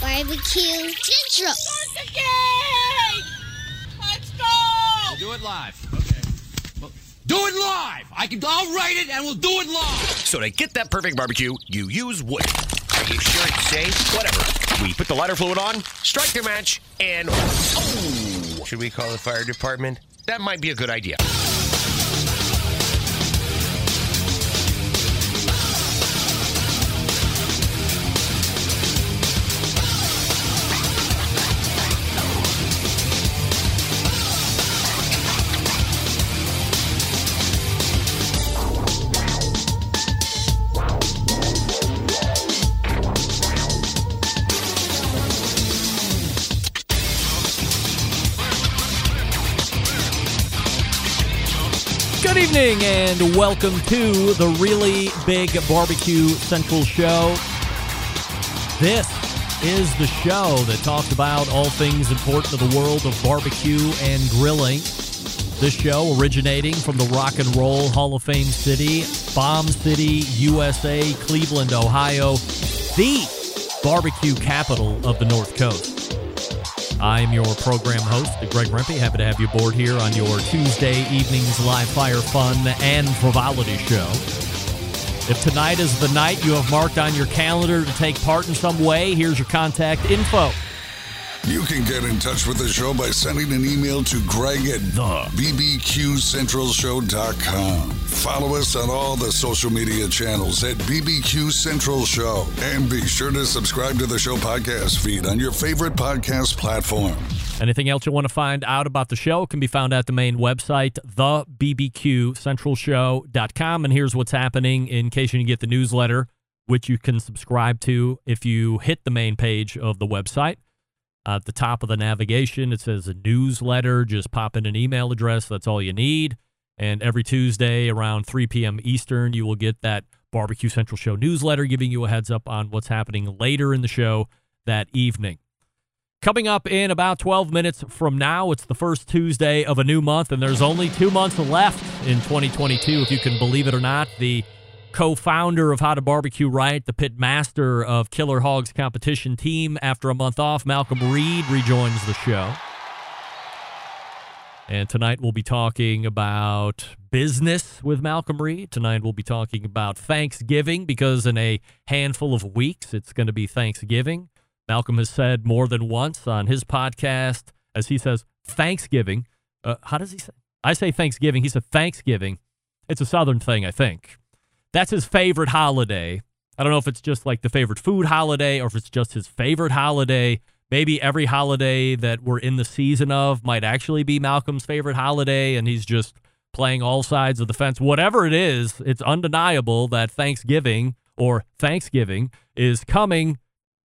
Barbecue Central. Let's go! Do it live. Okay. Well, do it live. I can. I'll write it, and we'll do it live. So to get that perfect barbecue, you use wood. Are you sure it's safe? Whatever. We put the lighter fluid on, strike the match, and oh! Should we call the fire department? That might be a good idea. And welcome to the Really Big Barbecue Central Show. This is the show that talks about all things important to the world of barbecue and grilling. This show originating from the Rock and Roll Hall of Fame city, Bomb City, USA, Cleveland, Ohio, the barbecue capital of the North Coast. I'm your program host, Greg Rempe. Happy to have you aboard here on your Tuesday evening's live fire fun and frivolity show. If tonight is the night you have marked on your calendar to take part in some way, here's your contact info. You can get in touch with the show by sending an email to Greg at bbqcentralshow.com. Follow us on all the social media channels at BBQ Central Show. And be sure to subscribe to the show podcast feed on your favorite podcast platform. Anything else you want to find out about the show can be found at the main website, thebbqcentralshow.com. And here's what's happening in case you get the newsletter, which you can subscribe to if you hit the main page of the website. At the top of the navigation, it says a newsletter. Just pop in an email address. That's all you need. And every Tuesday around 3 p.m. Eastern, you will get that Barbecue Central Show newsletter giving you a heads up on what's happening later in the show that evening. Coming up in about 12 minutes from now, it's the first Tuesday of a new month, and there's only two months left in 2022, if you can believe it or not. The co founder of How to Barbecue Right, the pit master of Killer Hogs competition team, after a month off, Malcom Reed rejoins the show. And tonight we'll be talking about business with Malcom Reed. Tonight we'll be talking about Thanksgiving because in a handful of weeks it's going to be Thanksgiving. Malcom has said more than once on his podcast, as he says, Thanksgiving. Uh, how does he say? I say Thanksgiving. He said Thanksgiving. It's a Southern thing, I think. That's his favorite holiday. I don't know if it's just like the favorite food holiday or if it's just his favorite holiday. Maybe every holiday that we're in the season of might actually be Malcom's favorite holiday, and he's just playing all sides of the fence. Whatever it is, it's undeniable that Thanksgiving or Thanksgiving is coming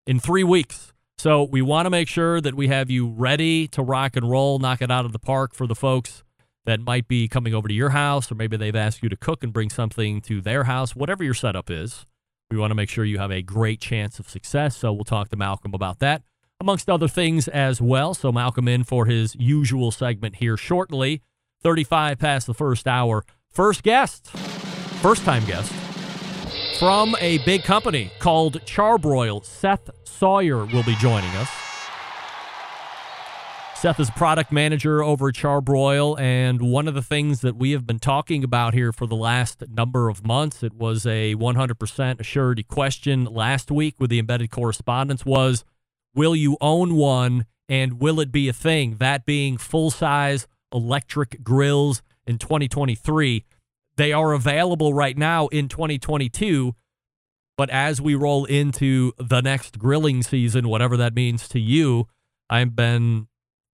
in three weeks. So we want to make sure that we have you ready to rock and roll, knock it out of the park for the folks that might be coming over to your house, or maybe they've asked you to cook and bring something to their house, whatever your setup is. We want to make sure you have a great chance of success. So we'll talk to Malcom about that, amongst other things as well. So Malcom in for his usual segment here shortly. 35 past the first hour. First guest, first time guest from a big company called Char-Broil. Seth Sawyer will be joining us. Seth is product manager over Char-Broil, and one of the things that we have been talking about here for the last number of months, it was a 100% assured question last week with the embedded correspondence was, will you own one and will it be a thing? That being full-size electric grills in 2023. They are available right now in 2022, but as we roll into the next grilling season, whatever that means to you, I've been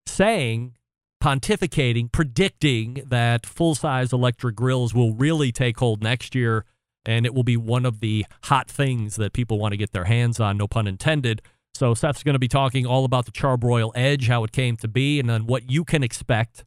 saying, pontificating, predicting that full size electric grills will really take hold next year. And it will be one of the hot things that people want to get their hands on, no pun intended. So, Seth's going to be talking all about the Char-Broil Edge, how it came to be, and then what you can expect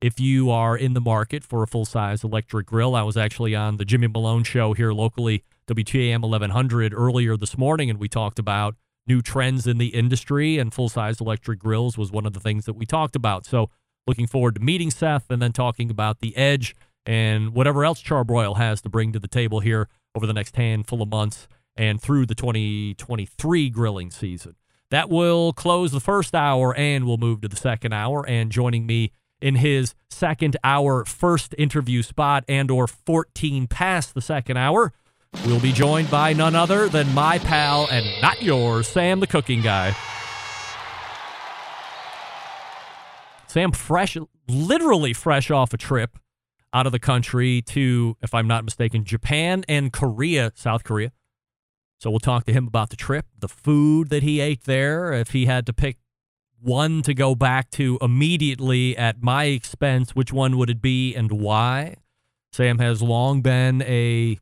if you are in the market for a full size electric grill. I was actually on the Jimmy Malone show here locally, WTAM 1100, earlier this morning, and we talked about new trends in the industry, and full size electric grills was one of the things that we talked about. So, looking forward to meeting Seth and then talking about the Edge and whatever else Char-Broil has to bring to the table here over the next handful of months and through the 2023 grilling season. That will close the first hour and we'll move to the second hour. And joining me in his second hour first interview spot and or 14 past the second hour, we'll be joined by none other than my pal and not yours, Sam the cooking guy. Sam fresh literally fresh off a trip out of the country to if I'm not mistaken Japan and Korea, South Korea. So we'll talk to him about the trip, the food that he ate there, if he had to pick one to go back to immediately at my expense, which one would it be and why? Sam has long been a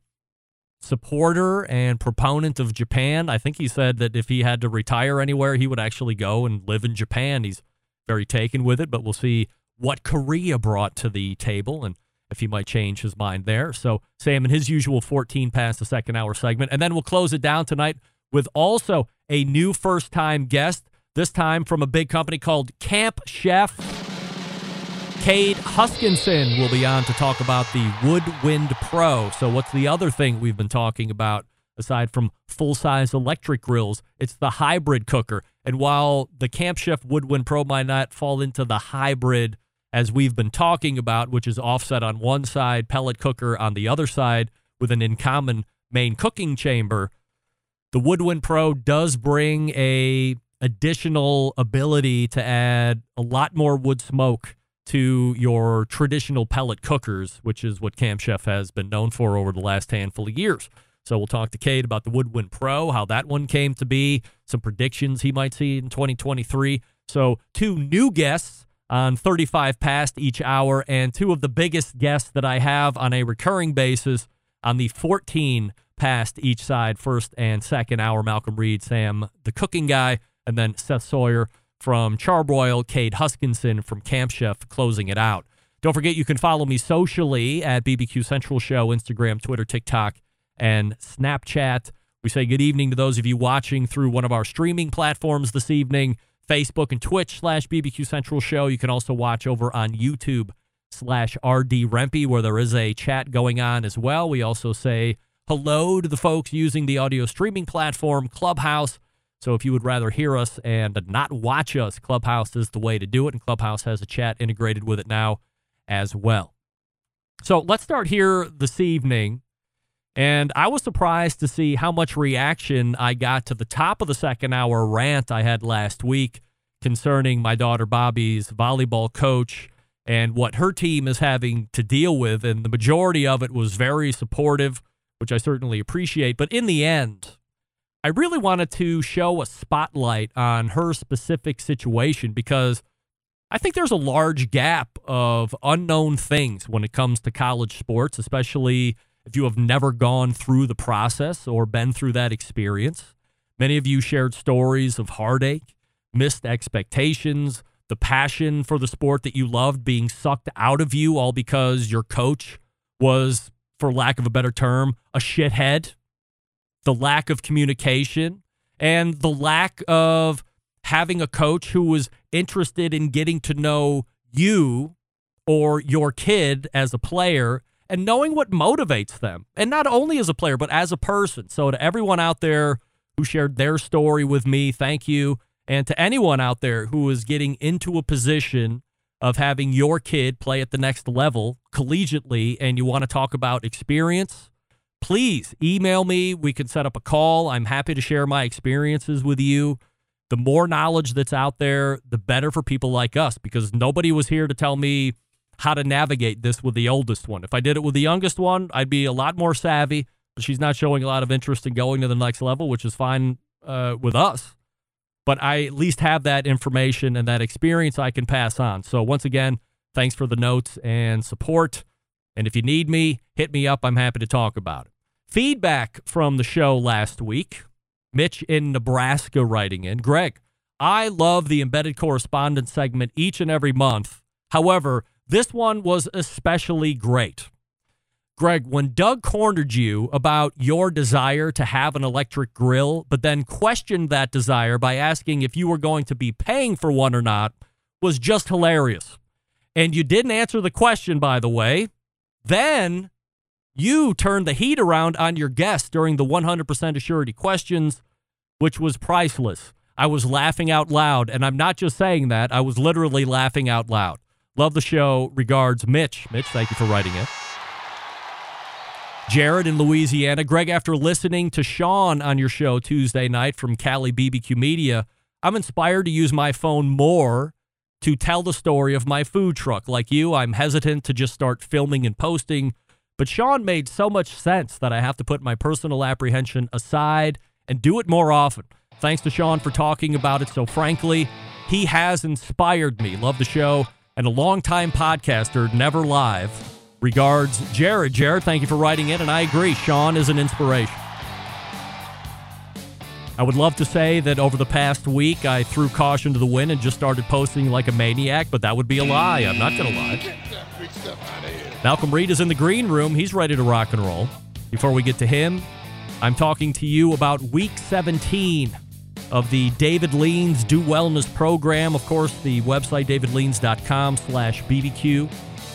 supporter and proponent of Japan. I think he said that if he had to retire anywhere, he would actually go and live in Japan. He's very taken with it, but we'll see what Korea brought to the table and if he might change his mind there. So, Sam, in his usual 14 past the second hour segment. And then we'll close it down tonight with also a new first time guest, this time from a big company called Camp Chef. Cade Huskinson will be on to talk about the Woodwind Pro. So, what's the other thing we've been talking about aside from full size electric grills? It's the hybrid cooker. And while the Camp Chef Woodwind Pro might not fall into the hybrid as we've been talking about, which is offset on one side, pellet cooker on the other side with an in common main cooking chamber. The Woodwind Pro does bring a additional ability to add a lot more wood smoke to your traditional pellet cookers, which is what Camp Chef has been known for over the last handful of years. So we'll talk to Cade about the Woodwind Pro, how that one came to be, some predictions he might see in 2023. So two new guests on 35 past each hour, and two of the biggest guests that I have on a recurring basis on the 14 past each side, first and second hour. Malcom Reed, Sam, the cooking guy, and then Seth Sawyer from Char-Broil, Cade Huskinson from Camp Chef, closing it out. Don't forget you can follow me socially at BBQ Central Show, Instagram, Twitter, TikTok, and Snapchat. We say good evening to those of you watching through one of our streaming platforms this evening. Facebook and Twitch slash BBQ Central Show. You can also watch over on YouTube slash RD Rempe, where there is a chat going on as well. We also say hello to the folks using the audio streaming platform Clubhouse. So if you would rather hear us and not watch us, Clubhouse is the way to do it. And Clubhouse has a chat integrated with it now as well. So let's start here this evening. And I was surprised to see how much reaction I got to the top of the second hour rant I had last week concerning my daughter Bobby's volleyball coach and what her team is having to deal with. And the majority of it was very supportive, which I certainly appreciate. But in the end, I really wanted to show a spotlight on her specific situation because I think there's a large gap of unknown things when it comes to college sports, especially if you have never gone through the process or been through that experience. Many of you shared stories of heartache, missed expectations, the passion for the sport that you loved being sucked out of you all because your coach was, for lack of a better term, a shithead, the lack of communication, and the lack of having a coach who was interested in getting to know you or your kid as a player and knowing what motivates them. And not only as a player, but as a person. So, to everyone out there who shared their story with me, thank you. And to anyone out there who is getting into a position of having your kid play at the next level collegiately and you want to talk about experience, please email me. We can set up a call. I'm happy to share my experiences with you. The more knowledge that's out there, the better for people like us because nobody was here to tell me how to navigate this with the oldest one. If I did it with the youngest one, I'd be a lot more savvy, but she's not showing a lot of interest in going to the next level, which is fine uh, with us. But I at least have that information and that experience I can pass on. So, once again, thanks for the notes and support. And if you need me, hit me up. I'm happy to talk about it. Feedback from the show last week Mitch in Nebraska writing in Greg, I love the embedded correspondence segment each and every month. However, this one was especially great. Greg, when Doug cornered you about your desire to have an electric grill, but then questioned that desire by asking if you were going to be paying for one or not, was just hilarious. And you didn't answer the question, by the way. Then you turned the heat around on your guest during the 100% assurity questions, which was priceless. I was laughing out loud. And I'm not just saying that, I was literally laughing out loud. Love the show. Regards, Mitch. Mitch, thank you for writing it. Jared in Louisiana. Greg, after listening to Sean on your show Tuesday night from Cali BBQ Media, I'm inspired to use my phone more to tell the story of my food truck. Like you, I'm hesitant to just start filming and posting, but Sean made so much sense that I have to put my personal apprehension aside and do it more often. Thanks to Sean for talking about it so frankly. He has inspired me. Love the show. And a longtime podcaster, never live. Regards, Jared. Jared, thank you for writing it. And I agree, Sean is an inspiration. I would love to say that over the past week I threw caution to the wind and just started posting like a maniac, but that would be a lie. I'm not going to lie. Malcom Reed is in the green room. He's ready to rock and roll. Before we get to him, I'm talking to you about week 17 of the David Leans Do Wellness program. Of course, the website davidleans.com slash BBQ.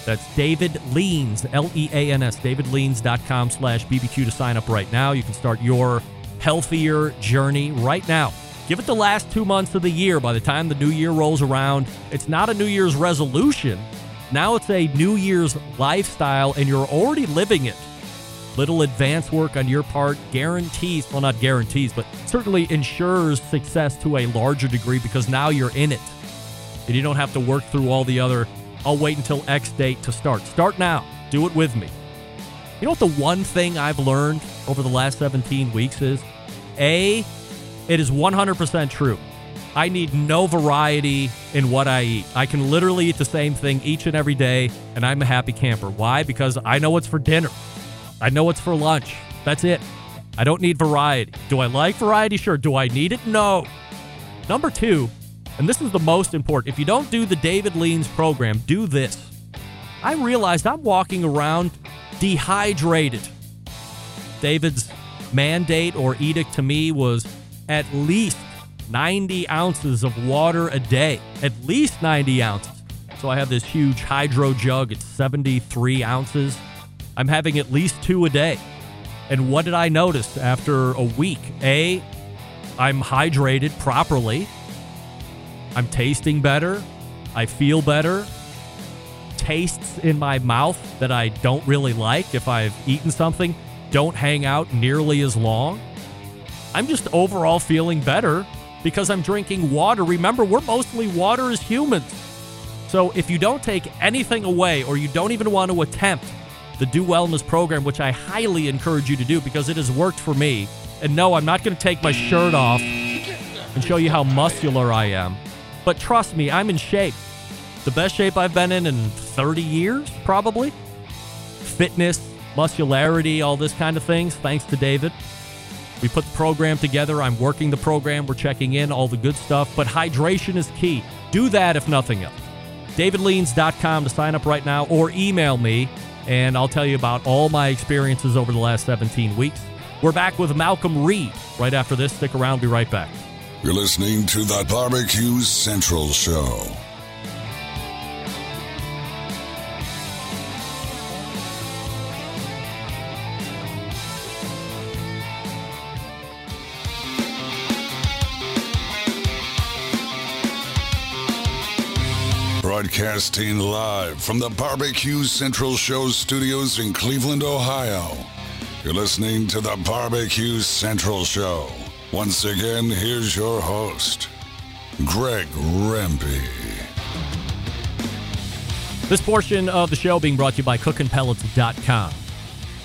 That's David Leans, L-E-A-N-S, davidleans.com slash BBQ to sign up right now. You can start your healthier journey right now. Give it the last two months of the year. By the time the new year rolls around, it's not a New Year's resolution. Now it's a New Year's lifestyle, and you're already living it. Little advance work on your part guarantees, well, not guarantees, but certainly ensures success to a larger degree because now you're in it. And you don't have to work through all the other, I'll wait until X date to start. Start now. Do it with me. You know what the one thing I've learned over the last 17 weeks is? A, it is 100% true. I need no variety in what I eat. I can literally eat the same thing each and every day, and I'm a happy camper. Why? Because I know what's for dinner. I know what's for lunch. That's it. I don't need variety. Do I like variety? Sure. Do I need it? No. Number two, and this is the most important if you don't do the David Leans program, do this. I realized I'm walking around dehydrated. David's mandate or edict to me was at least 90 ounces of water a day. At least 90 ounces. So I have this huge hydro jug. It's 73 ounces. I'm having at least two a day. And what did I notice after a week? A, I'm hydrated properly. I'm tasting better. I feel better. Tastes in my mouth that I don't really like if I've eaten something don't hang out nearly as long. I'm just overall feeling better because I'm drinking water. Remember, we're mostly water as humans. So if you don't take anything away or you don't even want to attempt the Do Wellness program, which I highly encourage you to do because it has worked for me. And no, I'm not going to take my shirt off and show you how muscular I am. But trust me, I'm in shape. The best shape I've been in in 30 years, probably. Fitness, muscularity, all this kind of things, thanks to David. We put the program together. I'm working the program. We're checking in, all the good stuff. But hydration is key. Do that if nothing else. DavidLeans.com to sign up right now or email me, and I'll tell you about all my experiences over the last 17 weeks. We're back with Malcom Reed right after this. Stick around. Be right back. You're listening to the Barbecue Central Show. Broadcasting live from the Barbecue Central Show studios in Cleveland, Ohio. You're listening to the Barbecue Central Show. Once again, here's your host, Greg Rempe. This portion of the show being brought to you by cookinpellets.com.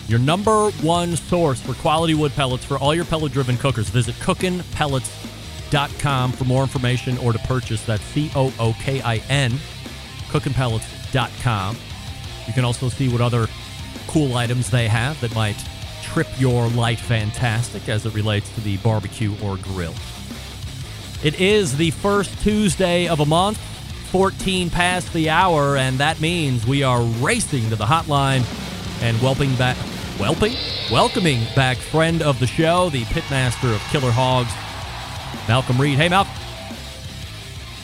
Your number one source for quality wood pellets for all your pellet driven cookers. Visit cookinpellets.com for more information or to purchase. That's C O O K I N, cookinpellets.com. You can also see what other cool items they have that might trip your light fantastic as it relates to the barbecue or grill. It is the first Tuesday of a month, 14 past the hour, and that means we are racing to the hotline and welping back, welping, welcoming back friend of the show, the pitmaster of Killer Hogs, Malcom Reed. Hey, Malcom.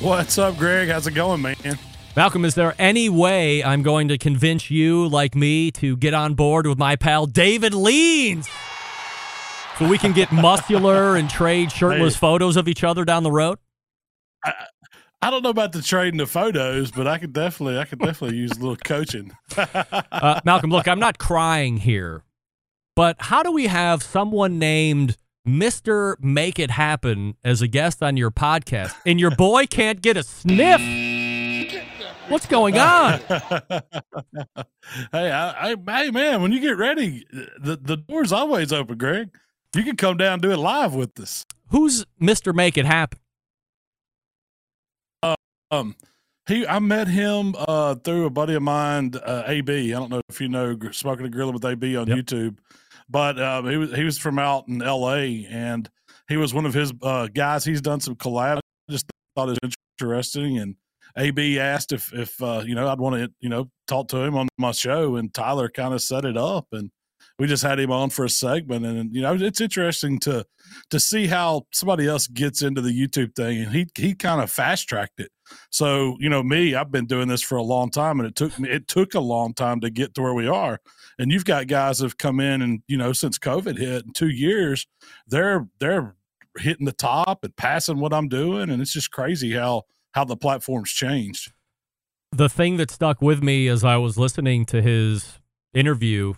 What's up, Greg? How's it going, man? Malcom, is there any way I'm going to convince you, like me, to get on board with my pal David Leans? so we can get muscular and trade shirtless Hey. photos of each other down the road? I don't know about the trading the photos, but I could definitely, I could definitely use a little coaching. Uh, Malcom, look, I'm not crying here, but how do we have someone named Mr. Make It Happen as a guest on your podcast and your boy can't get a sniff? What's going on? hey, I, I, hey, man, when you get ready, the the door's always open, Greg. You can come down and do it live with us. Who's Mr. Make It Happen? Um, he, I met him uh through a buddy of mine, uh, AB. I don't know if you know Smokin' and Grillin' with AB on Yep. YouTube, but um, he was he was from out in L.A. and he was one of his uh guys. He's done some collabs. I just thought it was interesting, and AB asked if if uh, you know I'd want to you know talk to him on my show, and Tyler kind of set it up, and we just had him on for a segment, and you know it's interesting to to see how somebody else gets into the YouTube thing, and he he kind of fast tracked it. So you know me, I've been doing this for a long time, and it took me it took a long time to get to where we are. And you've got guys that have come in, and you know since COVID hit in two years, they're they're hitting the top and passing what I'm doing, and it's just crazy how how the platform's changed. the thing that stuck with me as I was listening to his interview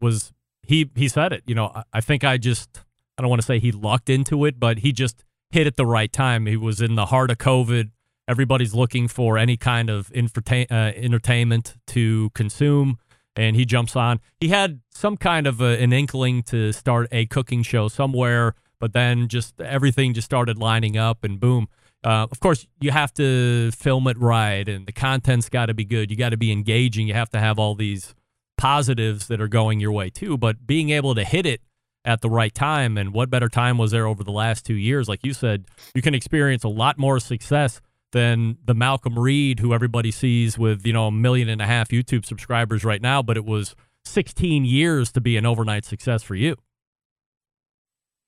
was he he said it. You know, I, I think I just I don't want to say he lucked into it, but he just hit at the right time. He was in the heart of COVID. Everybody's looking for any kind of uh, entertainment to consume, and he jumps on. He had some kind of a, an inkling to start a cooking show somewhere, but then just everything just started lining up, and boom. Uh, of course, you have to film it right, and the content's got to be good. You got to be engaging. You have to have all these positives that are going your way too. But being able to hit it at the right time, and what better time was there over the last two years? Like you said, you can experience a lot more success than the Malcom Reed, who everybody sees with you know a million and a half YouTube subscribers right now. But it was 16 years to be an overnight success for you.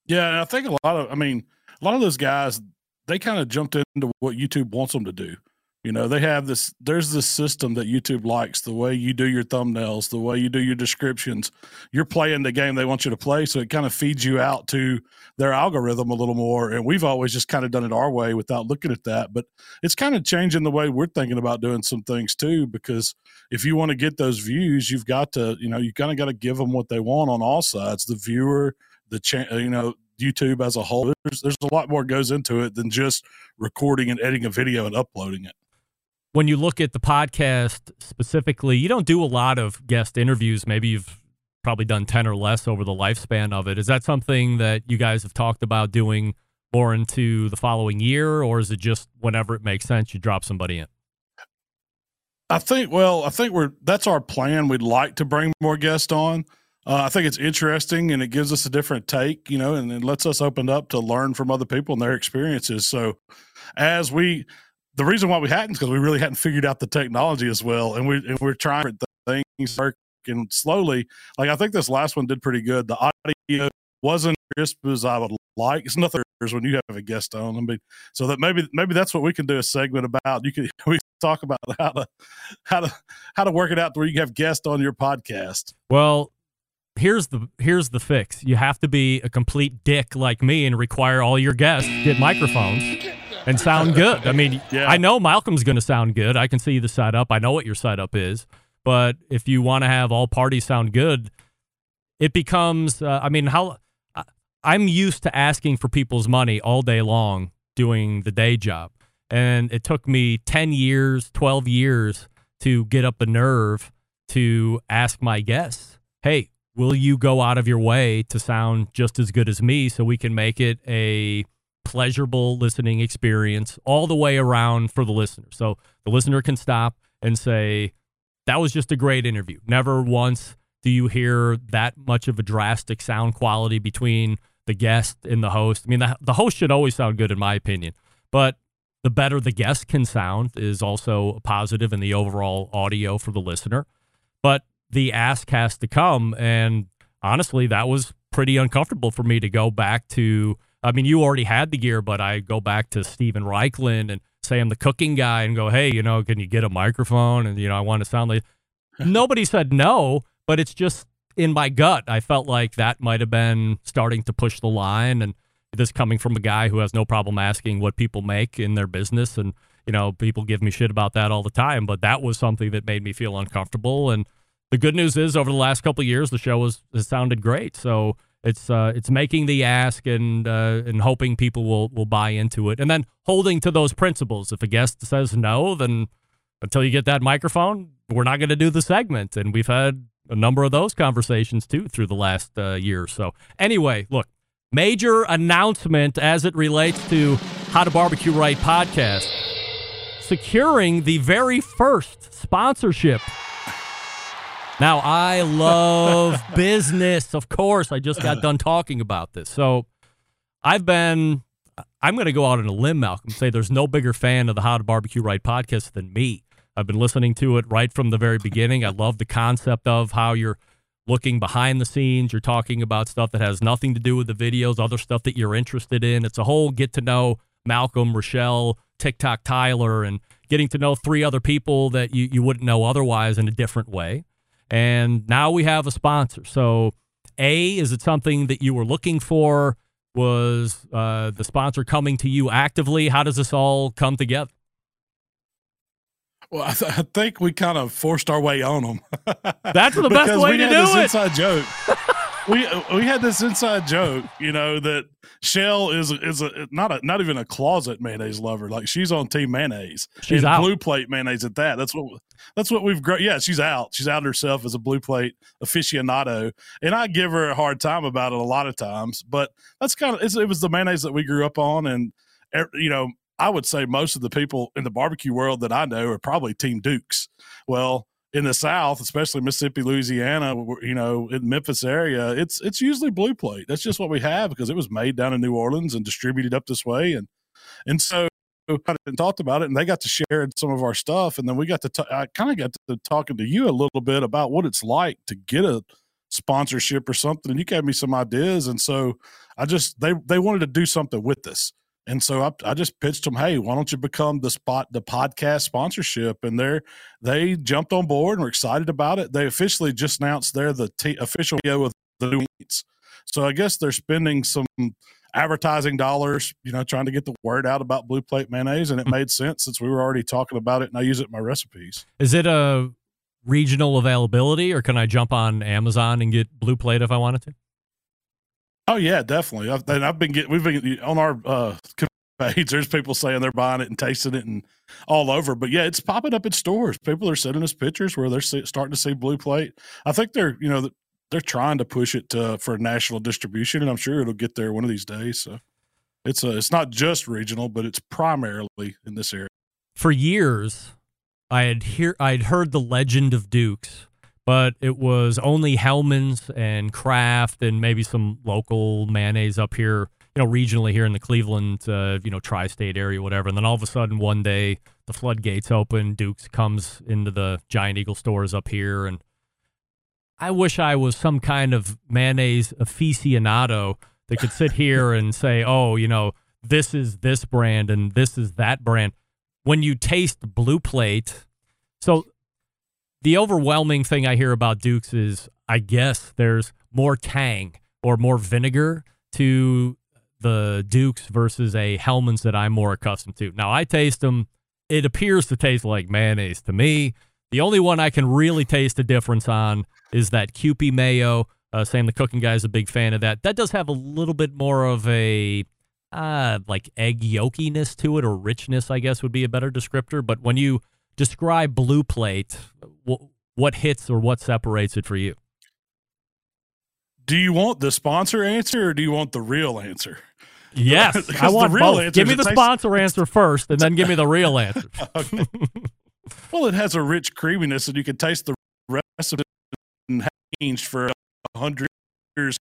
Yeah, and I think a lot of, I mean, a lot of those guys, they kind of jumped into what YouTube wants them to do. You know, they have this, there's this system that YouTube likes the way you do your thumbnails, the way you do your descriptions. You're playing the game they want you to play. So it kind of feeds you out to their algorithm a little more. And we've always just kind of done it our way without looking at that. But it's kind of changing the way we're thinking about doing some things too, because if you want to get those views, you've got to, you know, you kind of got to give them what they want on all sides the viewer, the cha- you know YouTube as a whole. There's there's a lot more goes into it than just recording and editing a video and uploading it. when you look at the podcast specifically, you don't do a lot of guest interviews. Maybe you've probably done 10 or less over the lifespan of it. Is that something that you guys have talked about doing more into the following year, or is it just whenever it makes sense, you drop somebody in? I think well, I think we're that's our plan. We'd like to bring more guests on. Uh, I think it's interesting and it gives us a different take, you know, and it lets us open up to learn from other people and their experiences. So, as we, the reason why we hadn't is because we really hadn't figured out the technology as well, and we and we're trying things working slowly. Like I think this last one did pretty good. The audio wasn't crisp as I would like. It's nothing when you have a guest on. I mean, so that maybe maybe that's what we can do a segment about. You could we talk about how to how to how to work it out where you have guests on your podcast. Well, here's the here's the fix. You have to be a complete dick like me and require all your guests get microphones and sound good. I mean, Yeah. I know Malcom's going to sound good. I can see the setup. I know what your setup is. But if you want to have all parties sound good, it becomes. Uh, I mean, how I- I'm used to asking for people's money all day long doing the day job, and it took me ten years, twelve years to get up the nerve to ask my guests, "Hey, will you go out of your way to sound just as good as me so we can make it a pleasurable listening experience all the way around for the listener. So the listener can stop and say, That was just a great interview. Never once do you hear that much of a drastic sound quality between the guest and the host. I mean, the, the host should always sound good, in my opinion, but the better the guest can sound is also positive in the overall audio for the listener. But the ask has to come. And honestly, that was pretty uncomfortable for me to go back to. I mean, you already had the gear, but I go back to Steven Raichlen and say I'm the cooking guy and go, hey, you know, can you get a microphone? And, you know, I want to sound like. Nobody said no, but it's just in my gut, I felt like that might have been starting to push the line. And this coming from a guy who has no problem asking what people make in their business. And, you know, people give me shit about that all the time. But that was something that made me feel uncomfortable. And the good news is, over the last couple years, the show has, has sounded great. So it's uh, it's making the ask and uh, and hoping people will will buy into it, and then holding to those principles. If a guest says no, then until you get that microphone, we're not going to do the segment. And we've had a number of those conversations too through the last uh, year. So anyway, look, major announcement as it relates to How to Barbecue Right podcast, securing the very first sponsorship now, I love business. Of course, I just got done talking about this. So, I've been, I'm going to go out on a limb, Malcom, say there's no bigger fan of the How to Barbecue Right podcast than me. I've been listening to it right from the very beginning. I love the concept of how you're looking behind the scenes. You're talking about stuff that has nothing to do with the videos, other stuff that you're interested in. It's a whole get to know Malcom, Rochelle, TikTok Tyler, and getting to know three other people that you, you wouldn't know otherwise in a different way. And now we have a sponsor. So, A, is it something that you were looking for? Was uh, the sponsor coming to you actively? How does this all come together? Well, I, th- I think we kind of forced our way on them. That's the best way we to had do this it. Inside joke. we we had this inside joke, you know, that Shell is is a, not a not even a closet mayonnaise lover. Like she's on team mayonnaise. She's and out. blue plate mayonnaise at that. That's what that's what we've grown. Yeah, she's out. She's out herself as a blue plate aficionado, and I give her a hard time about it a lot of times. But that's kind of it was the mayonnaise that we grew up on, and er, you know. I would say most of the people in the barbecue world that I know are probably Team Dukes. Well, in the South, especially Mississippi, Louisiana, you know, in Memphis area, it's it's usually blue plate. That's just what we have because it was made down in New Orleans and distributed up this way, and and so and talked about it, and they got to share some of our stuff, and then we got to. T- I kind of got to talking to you a little bit about what it's like to get a sponsorship or something, and you gave me some ideas, and so I just they they wanted to do something with this. And so I, I, just pitched them, hey, why don't you become the spot, the podcast sponsorship? And they're they jumped on board and were excited about it. They officially just announced they're the t- official video of the new meats. So I guess they're spending some advertising dollars, you know, trying to get the word out about Blue Plate mayonnaise, and it hmm. made sense since we were already talking about it, and I use it in my recipes. Is it a regional availability, or can I jump on Amazon and get Blue Plate if I wanted to? Oh yeah, definitely. I've, and I've been getting we've been on our uh. There's people saying they're buying it and tasting it and all over. But yeah, it's popping up in stores. People are sending us pictures where they're see, starting to see blue plate. I think they're you know they're trying to push it to, for national distribution, and I'm sure it'll get there one of these days. So it's a, it's not just regional, but it's primarily in this area. For years, I had hear I'd heard the legend of Dukes but it was only Hellmann's and Kraft and maybe some local mayonnaise up here, you know, regionally here in the Cleveland, uh, you know, tri-state area, whatever. And then all of a sudden, one day, the floodgates open. Dukes comes into the Giant Eagle stores up here, and I wish I was some kind of mayonnaise aficionado that could sit here and say, "Oh, you know, this is this brand and this is that brand." When you taste Blue Plate, so the overwhelming thing I hear about Dukes is I guess there's more tang or more vinegar to the Dukes versus a Hellmann's that I'm more accustomed to. Now I taste them; it appears to taste like mayonnaise to me. The only one I can really taste a difference on is that Kewpie mayo. Uh, Sam, the cooking guy, is a big fan of that. That does have a little bit more of a uh, like egg yolkiness to it, or richness, I guess would be a better descriptor. But when you describe Blue Plate, what hits or what separates it for you? Do you want the sponsor answer or do you want the real answer? Yes, I want the real both. answer Give me the tastes- sponsor answer first, and then give me the real answer. okay. well, it has a rich creaminess, and you can taste the recipe and changed for a hundred years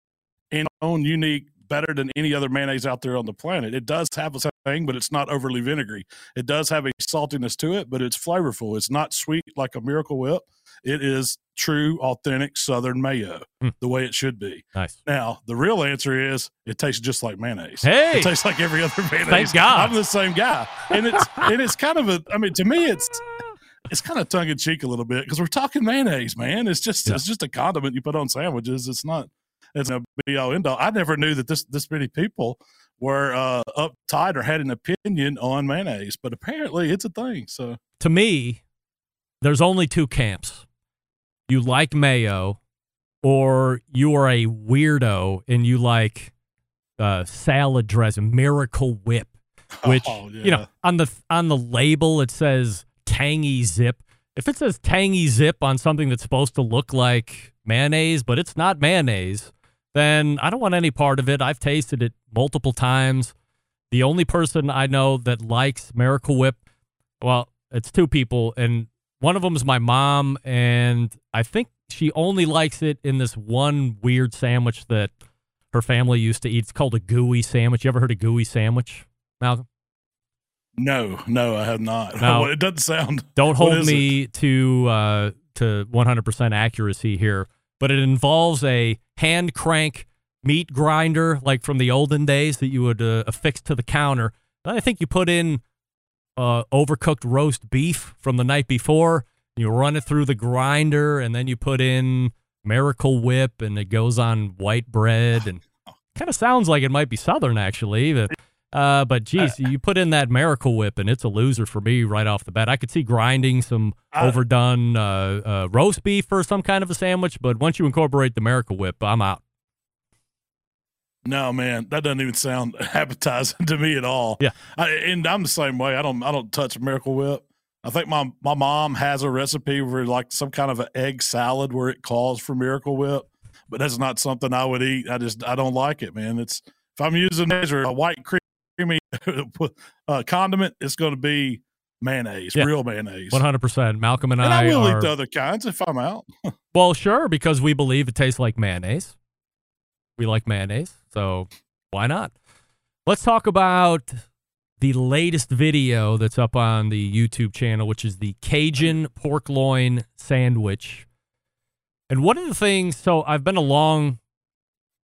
in own unique, better than any other mayonnaise out there on the planet. It does have a thing, but it's not overly vinegary. It does have a saltiness to it, but it's flavorful. It's not sweet like a Miracle Whip. It is true, authentic Southern mayo, Hmm. the way it should be. Nice. Now, the real answer is it tastes just like mayonnaise. Hey! it tastes like every other mayonnaise. Thank God. I'm the same guy, and it's and it's kind of a. I mean, to me, it's it's kind of tongue in cheek a little bit because we're talking mayonnaise, man. It's just Yeah. it's just a condiment you put on sandwiches. It's not it's a be all end all. I never knew that this this many people were uh, uptight or had an opinion on mayonnaise, but apparently it's a thing. So to me, there's only two camps. You like mayo, or you are a weirdo and you like uh, salad dressing, Miracle Whip, which Oh, you know on the on the label it says tangy zip. If it says tangy zip on something that's supposed to look like mayonnaise, but it's not mayonnaise, then I don't want any part of it. I've tasted it multiple times. The only person I know that likes Miracle Whip, well, it's two people, and one of them is my mom, and I think she only likes it in this one weird sandwich that her family used to eat. It's called a gooey sandwich. You ever heard of a gooey sandwich, Malcom? no, no, I have not. No. it doesn't sound. Don't hold is it? me to uh, to 100% accuracy here, but it involves a hand crank meat grinder, like from the olden days that you would uh, affix to the counter. I think you put in uh, overcooked roast beef from the night before. You run it through the grinder, and then you put in Miracle Whip, and it goes on white bread. And kind of sounds like it might be Southern, actually. But, uh, but geez, you put in that Miracle Whip, and it's a loser for me right off the bat. I could see grinding some I- overdone uh, uh, roast beef for some kind of a sandwich, but once you incorporate the Miracle Whip, I'm out. No, man, that doesn't even sound appetizing to me at all. Yeah. I, and I'm the same way. I don't. I don't touch Miracle Whip. I think my my mom has a recipe for like some kind of an egg salad where it calls for Miracle Whip, but that's not something I would eat. I just I don't like it, man. It's if I'm using measure a white creamy uh, condiment, it's going to be mayonnaise, Yeah. real mayonnaise. 100%. Malcom and, And I will are. eat the other kinds if I'm out. Well, sure, because we believe it tastes like mayonnaise. We like mayonnaise, so why not? Let's talk about the latest video that's up on the YouTube channel, which is the Cajun pork loin sandwich. And one of the things, so I've been a long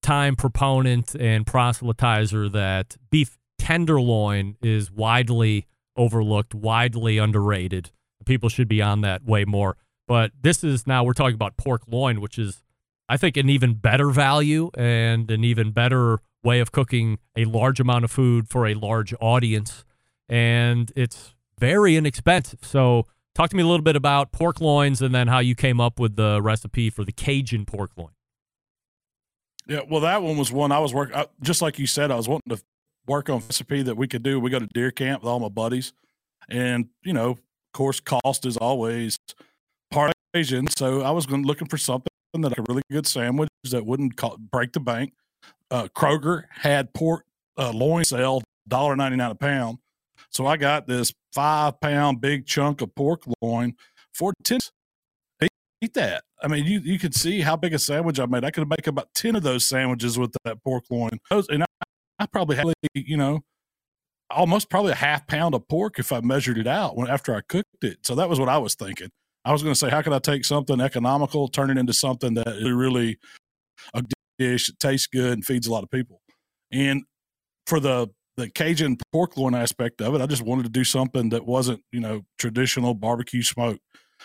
time proponent and proselytizer that beef tenderloin is widely overlooked, widely underrated. People should be on that way more. But this is now we're talking about pork loin, which is, I think, an even better value and an even better way of cooking a large amount of food for a large audience. And it's very inexpensive. So, talk to me a little bit about pork loins and then how you came up with the recipe for the Cajun pork loin. Yeah, well, that one was one I was working. Uh, just like you said, I was wanting to work on recipe that we could do. We go to deer camp with all my buddies, and you know, of course, cost is always part equation. So I was looking for something that a really good sandwich that wouldn't co- break the bank. Uh, Kroger had pork uh, loin sale dollar ninety nine a pound, so I got this five pound big chunk of pork loin for ten eat that. I mean, you you could see how big a sandwich I made. I could make about ten of those sandwiches with that pork loin. And I, probably had, you know, almost probably a half pound of pork if I measured it out when after I cooked it. So that was what I was thinking. I was going to say, how could I take something economical, turn it into something that is really a dish that tastes good and feeds a lot of people? And for the the Cajun pork loin aspect of it, I just wanted to do something that wasn't, you know, traditional barbecue smoke.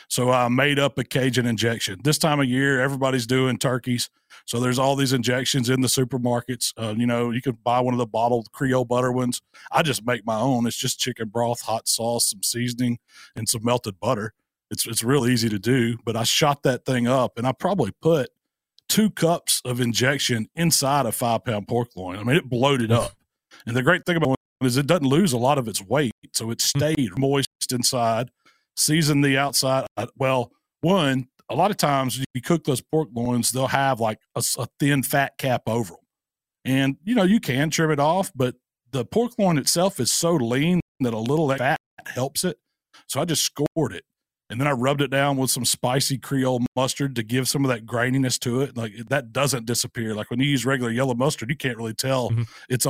So I made up a Cajun injection. This time of year, everybody's doing turkeys. So there's all these injections in the supermarkets. Uh, you know, you can buy one of the bottled Creole butter ones. I just make my own. It's just chicken broth, hot sauce, some seasoning, and some melted butter. It's it's real easy to do. But I shot that thing up, and I probably put two cups of injection inside a five pound pork loin. I mean, it bloated up. And the great thing about it is it doesn't lose a lot of its weight, so it stayed moist inside season the outside. Uh, Well, one, a lot of times when you cook those pork loins, they'll have like a thin fat cap over them. And, you know, you can trim it off, but the pork loin itself is so lean that a little fat helps it. So I just scored it. And then I rubbed it down with some spicy Creole mustard to give some of that graininess to it. Like that doesn't disappear. Like when you use regular yellow mustard, you can't really tell Mhm. it's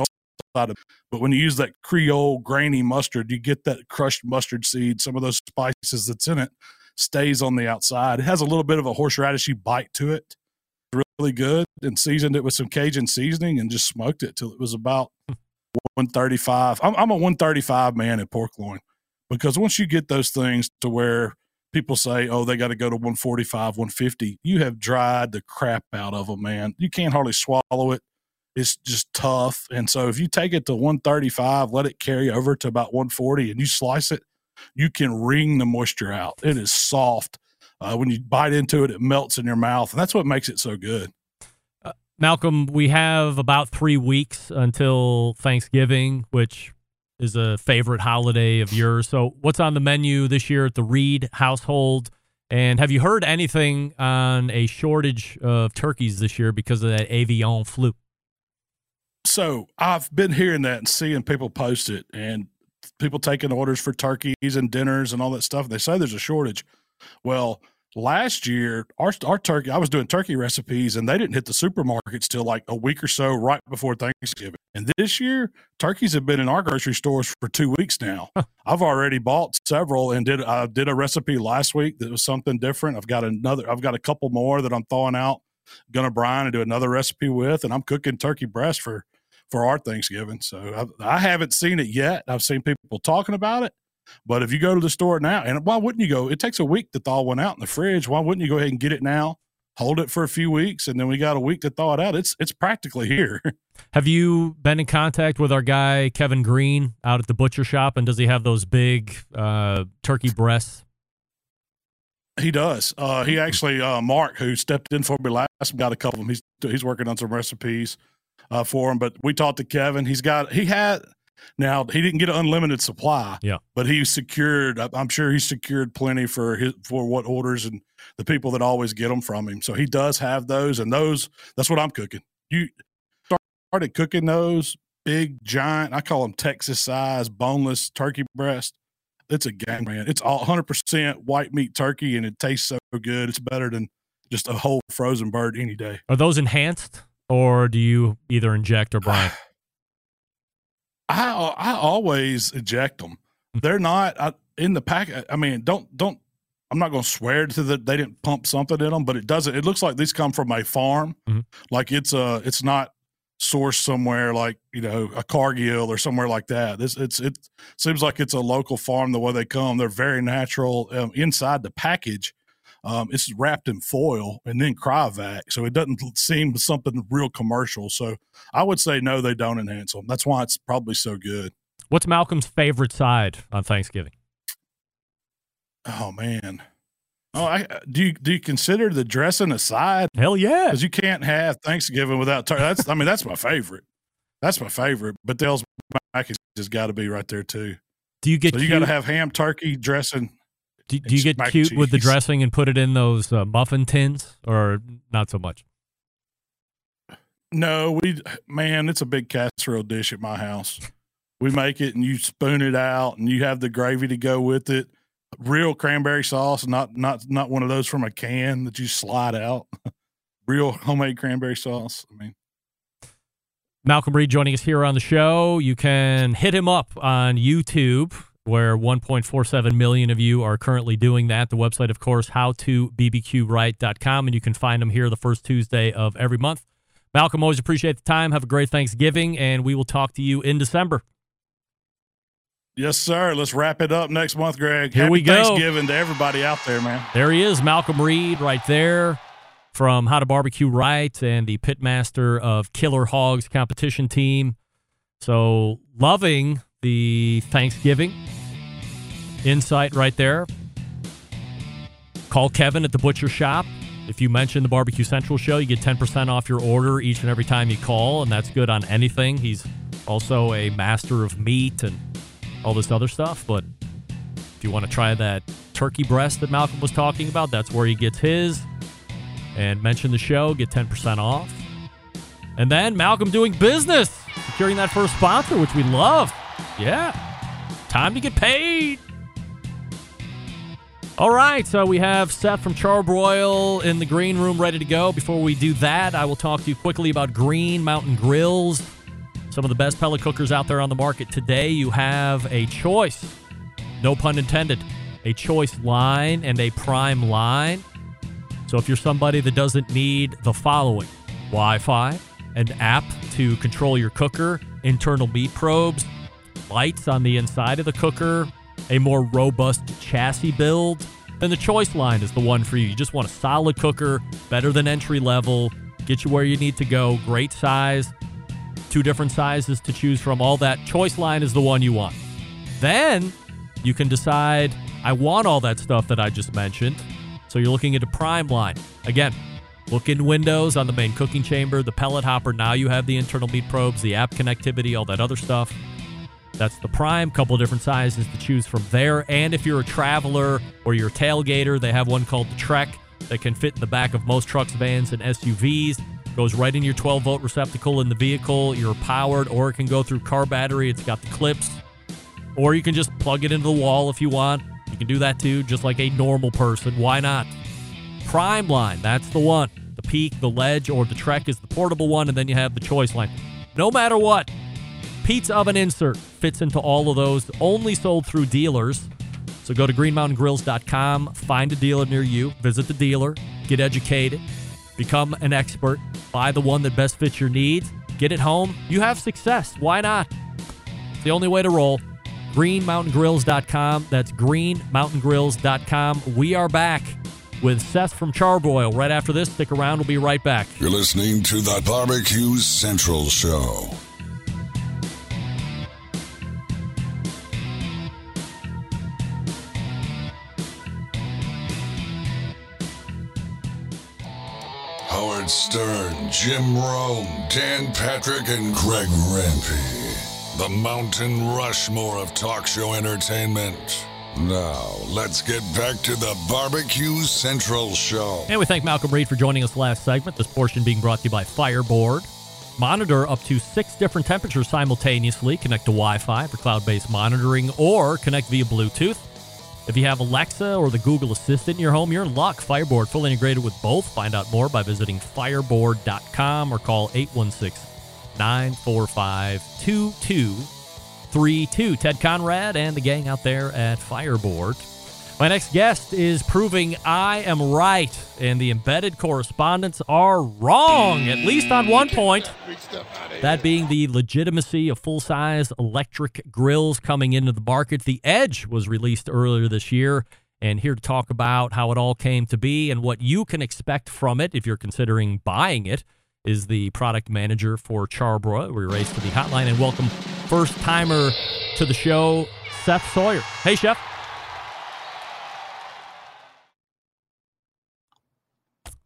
side of but when you use that Creole grainy mustard, you get that crushed mustard seed. Some of those spices that's in it stays on the outside. It has a little bit of a horseradishy bite to it. Really good, and seasoned it with some Cajun seasoning and just smoked it till it was about 135. I'm, I'm a 135 man at pork loin because once you get those things to where people say, oh, they got to go to 145, 150. You have dried the crap out of them, man. You can't hardly swallow it. It's just tough. And so if you take it to 135, let it carry over to about 140 and you slice it, you can wring the moisture out. It is soft. Uh, when you bite into it, it melts in your mouth. And that's what makes it so good. Uh, Malcom, we have about three weeks until Thanksgiving, which is a favorite holiday of yours. So, what's on the menu this year at the Reed household? And have you heard anything on a shortage of turkeys this year because of that avian flu? So, I've been hearing that and seeing people post it and people taking orders for turkeys and dinners and all that stuff. They say there's a shortage. Well, last year our our turkey I was doing turkey recipes and they didn't hit the supermarkets till like a week or so right before Thanksgiving. And this year turkeys have been in our grocery stores for 2 weeks now. I've already bought several and did I did a recipe last week that was something different. I've got another I've got a couple more that I'm thawing out gonna brine and do another recipe with and I'm cooking turkey breast for for our Thanksgiving. So I, I haven't seen it yet. I've seen people talking about it but if you go to the store now, and why wouldn't you go? It takes a week to thaw one out in the fridge. Why wouldn't you go ahead and get it now? Hold it for a few weeks, and then we got a week to thaw it out. It's it's practically here. Have you been in contact with our guy Kevin Green out at the Butcher Shoppe? And does he have those big uh, turkey breasts? He does. Uh, he actually, uh, Mark, who stepped in for me last, got a couple of them. He's he's working on some recipes uh, for him. But we talked to Kevin. He's got he had now he didn't get an unlimited supply, yeah, but he secured. I'm sure he secured plenty for his for what orders and the people that always get them from him. So he does have those, and those that's what I'm cooking. You started cooking those big giant. I call them Texas size boneless turkey breast. It's a game, man. It's all 100 percent white meat turkey, and it tastes so good. It's better than just a whole frozen bird any day. Are those enhanced, or do you either inject or brine? I I always eject them. They're not I, in the pack. I mean, don't don't. I'm not going to swear to that they didn't pump something in them, but it doesn't. It looks like these come from a farm. Mm-hmm. Like it's a it's not sourced somewhere like you know a Cargill or somewhere like that. This it's it seems like it's a local farm the way they come. They're very natural um, inside the package. Um, it's wrapped in foil and then cryovac, so it doesn't seem something real commercial. So I would say no, they don't enhance them. That's why it's probably so good. What's Malcom's favorite side on Thanksgiving? Oh man, oh I do you do you consider the dressing a side? Hell yeah, because you can't have Thanksgiving without turkey. That's I mean that's my favorite. That's my favorite. But Dale's mac has got to be right there too. Do you get? So you got to have ham, turkey, dressing do, do you get cute with the dressing and put it in those uh, muffin tins, or not so much? No, we man, it's a big casserole dish at my house. We make it and you spoon it out, and you have the gravy to go with it. Real cranberry sauce, not not not one of those from a can that you slide out. Real homemade cranberry sauce. I mean, Malcom Reed joining us here on the show. You can hit him up on YouTube where 1.47 million of you are currently doing that. The website, of course, howtobbqright.com, and you can find them here the first Tuesday of every month. Malcom, always appreciate the time. Have a great Thanksgiving, and we will talk to you in December. Yes, sir. Let's wrap it up next month, Greg. Here Happy we go. Thanksgiving to everybody out there, man. There he is, Malcom Reed, right there from How to Barbecue Right and the pitmaster of Killer Hogs competition team. So loving the Thanksgiving insight right there. Call Kevin at the Butcher Shoppe. If you mention the Barbecue Central show, you get 10% off your order each and every time you call, and that's good on anything. He's also a master of meat and all this other stuff. But if you want to try that turkey breast that Malcom was talking about, that's where he gets his. And mention the show, get 10% off. And then Malcom doing business, securing that first sponsor, which we love. Yeah. Time to get paid. All right, so we have Seth from Char-Broil in the green room ready to go. Before we do that, I will talk to you quickly about Green Mountain Grills. Some of the best pellet cookers out there on the market today. You have a choice, no pun intended, a choice line and a prime line. So if you're somebody that doesn't need the following Wi Fi, an app to control your cooker, internal meat probes, lights on the inside of the cooker, a more robust chassis build, then the choice line is the one for you. You just want a solid cooker, better than entry level, get you where you need to go, great size, two different sizes to choose from. All that choice line is the one you want. Then you can decide, I want all that stuff that I just mentioned. So you're looking at a prime line. Again, look in windows on the main cooking chamber, the pellet hopper. Now you have the internal meat probes, the app connectivity, all that other stuff. That's the prime, couple different sizes to choose from there. And if you're a traveler or you're a tailgater, they have one called the Trek that can fit in the back of most trucks, vans, and SUVs. Goes right in your 12 volt receptacle in the vehicle. You're powered, or it can go through car battery. It's got the clips. Or you can just plug it into the wall if you want. You can do that too, just like a normal person. Why not? Prime line, that's the one. The peak, the ledge, or the trek is the portable one, and then you have the choice line. No matter what, pizza oven insert fits into all of those, only sold through dealers. So go to greenmountaingrills.com, find a dealer near you, visit the dealer, get educated, become an expert, buy the one that best fits your needs, get it home. You have success. Why not? It's the only way to roll. greenmountaingrills.com. That's greenmountaingrills.com. We are back with Seth from Char-Broil right after this. Stick around. We'll be right back. You're listening to the Barbecue Central Show. Howard Stern, Jim Rome, Dan Patrick, and Greg Rempe. The Mountain Rushmore of talk show entertainment. Now, let's get back to the Barbecue Central Show. And we thank Malcom Reed for joining us last segment. This portion being brought to you by Fireboard. Monitor up to six different temperatures simultaneously. Connect to Wi Fi for cloud based monitoring or connect via Bluetooth. If you have Alexa or the Google Assistant in your home, you're in luck. Fireboard, fully integrated with both. Find out more by visiting fireboard.com or call 816 945 2232. Ted Conrad and the gang out there at Fireboard. My next guest is proving I am right and the embedded correspondents are wrong, at least on one point. That being the legitimacy of full size electric grills coming into the market. The Edge was released earlier this year, and here to talk about how it all came to be and what you can expect from it if you're considering buying it is the product manager for Char-Broil. We race to the hotline and welcome first timer to the show, Seth Sawyer. Hey, Chef.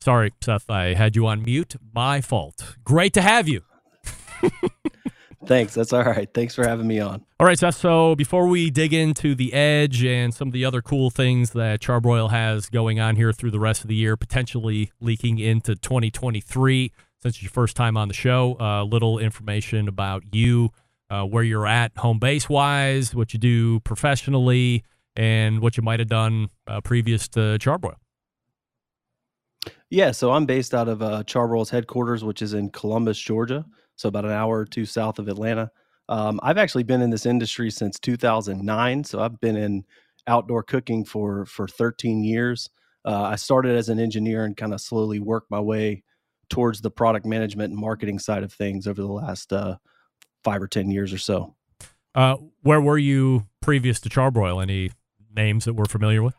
Sorry, Seth, I had you on mute. My fault. Great to have you. Thanks. That's all right. Thanks for having me on. All right, Seth. So before we dig into the edge and some of the other cool things that Char-Broil has going on here through the rest of the year, potentially leaking into 2023, since it's your first time on the show, a uh, little information about you, uh, where you're at home base wise, what you do professionally, and what you might have done uh, previous to Char-Broil. Yeah, so I'm based out of uh, Char-Broil's headquarters, which is in Columbus, Georgia so about an hour or two south of Atlanta. Um, I've actually been in this industry since 2009, so I've been in outdoor cooking for for 13 years. Uh, I started as an engineer and kind of slowly worked my way towards the product management and marketing side of things over the last uh, five or 10 years or so. Uh, where were you previous to Char-Broil? Any names that we're familiar with?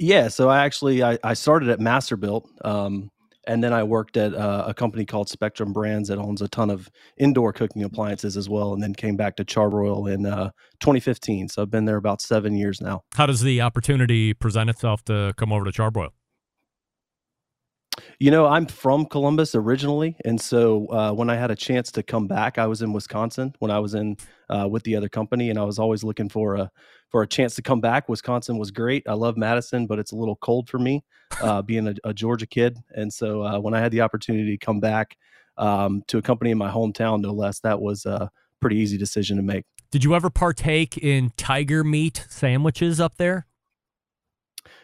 Yeah, so I actually I, I started at Masterbuilt. Um, and then I worked at uh, a company called Spectrum Brands that owns a ton of indoor cooking appliances as well, and then came back to Char-Broil in uh, 2015. So I've been there about seven years now. How does the opportunity present itself to come over to Char-Broil? You know, I'm from Columbus originally, and so uh, when I had a chance to come back, I was in Wisconsin when I was in uh, with the other company, and I was always looking for a for a chance to come back. Wisconsin was great. I love Madison, but it's a little cold for me, uh, being a, a, Georgia kid. And so uh, when I had the opportunity to come back um, to a company in my hometown, no less, that was a pretty easy decision to make. Did you ever partake in tiger meat sandwiches up there?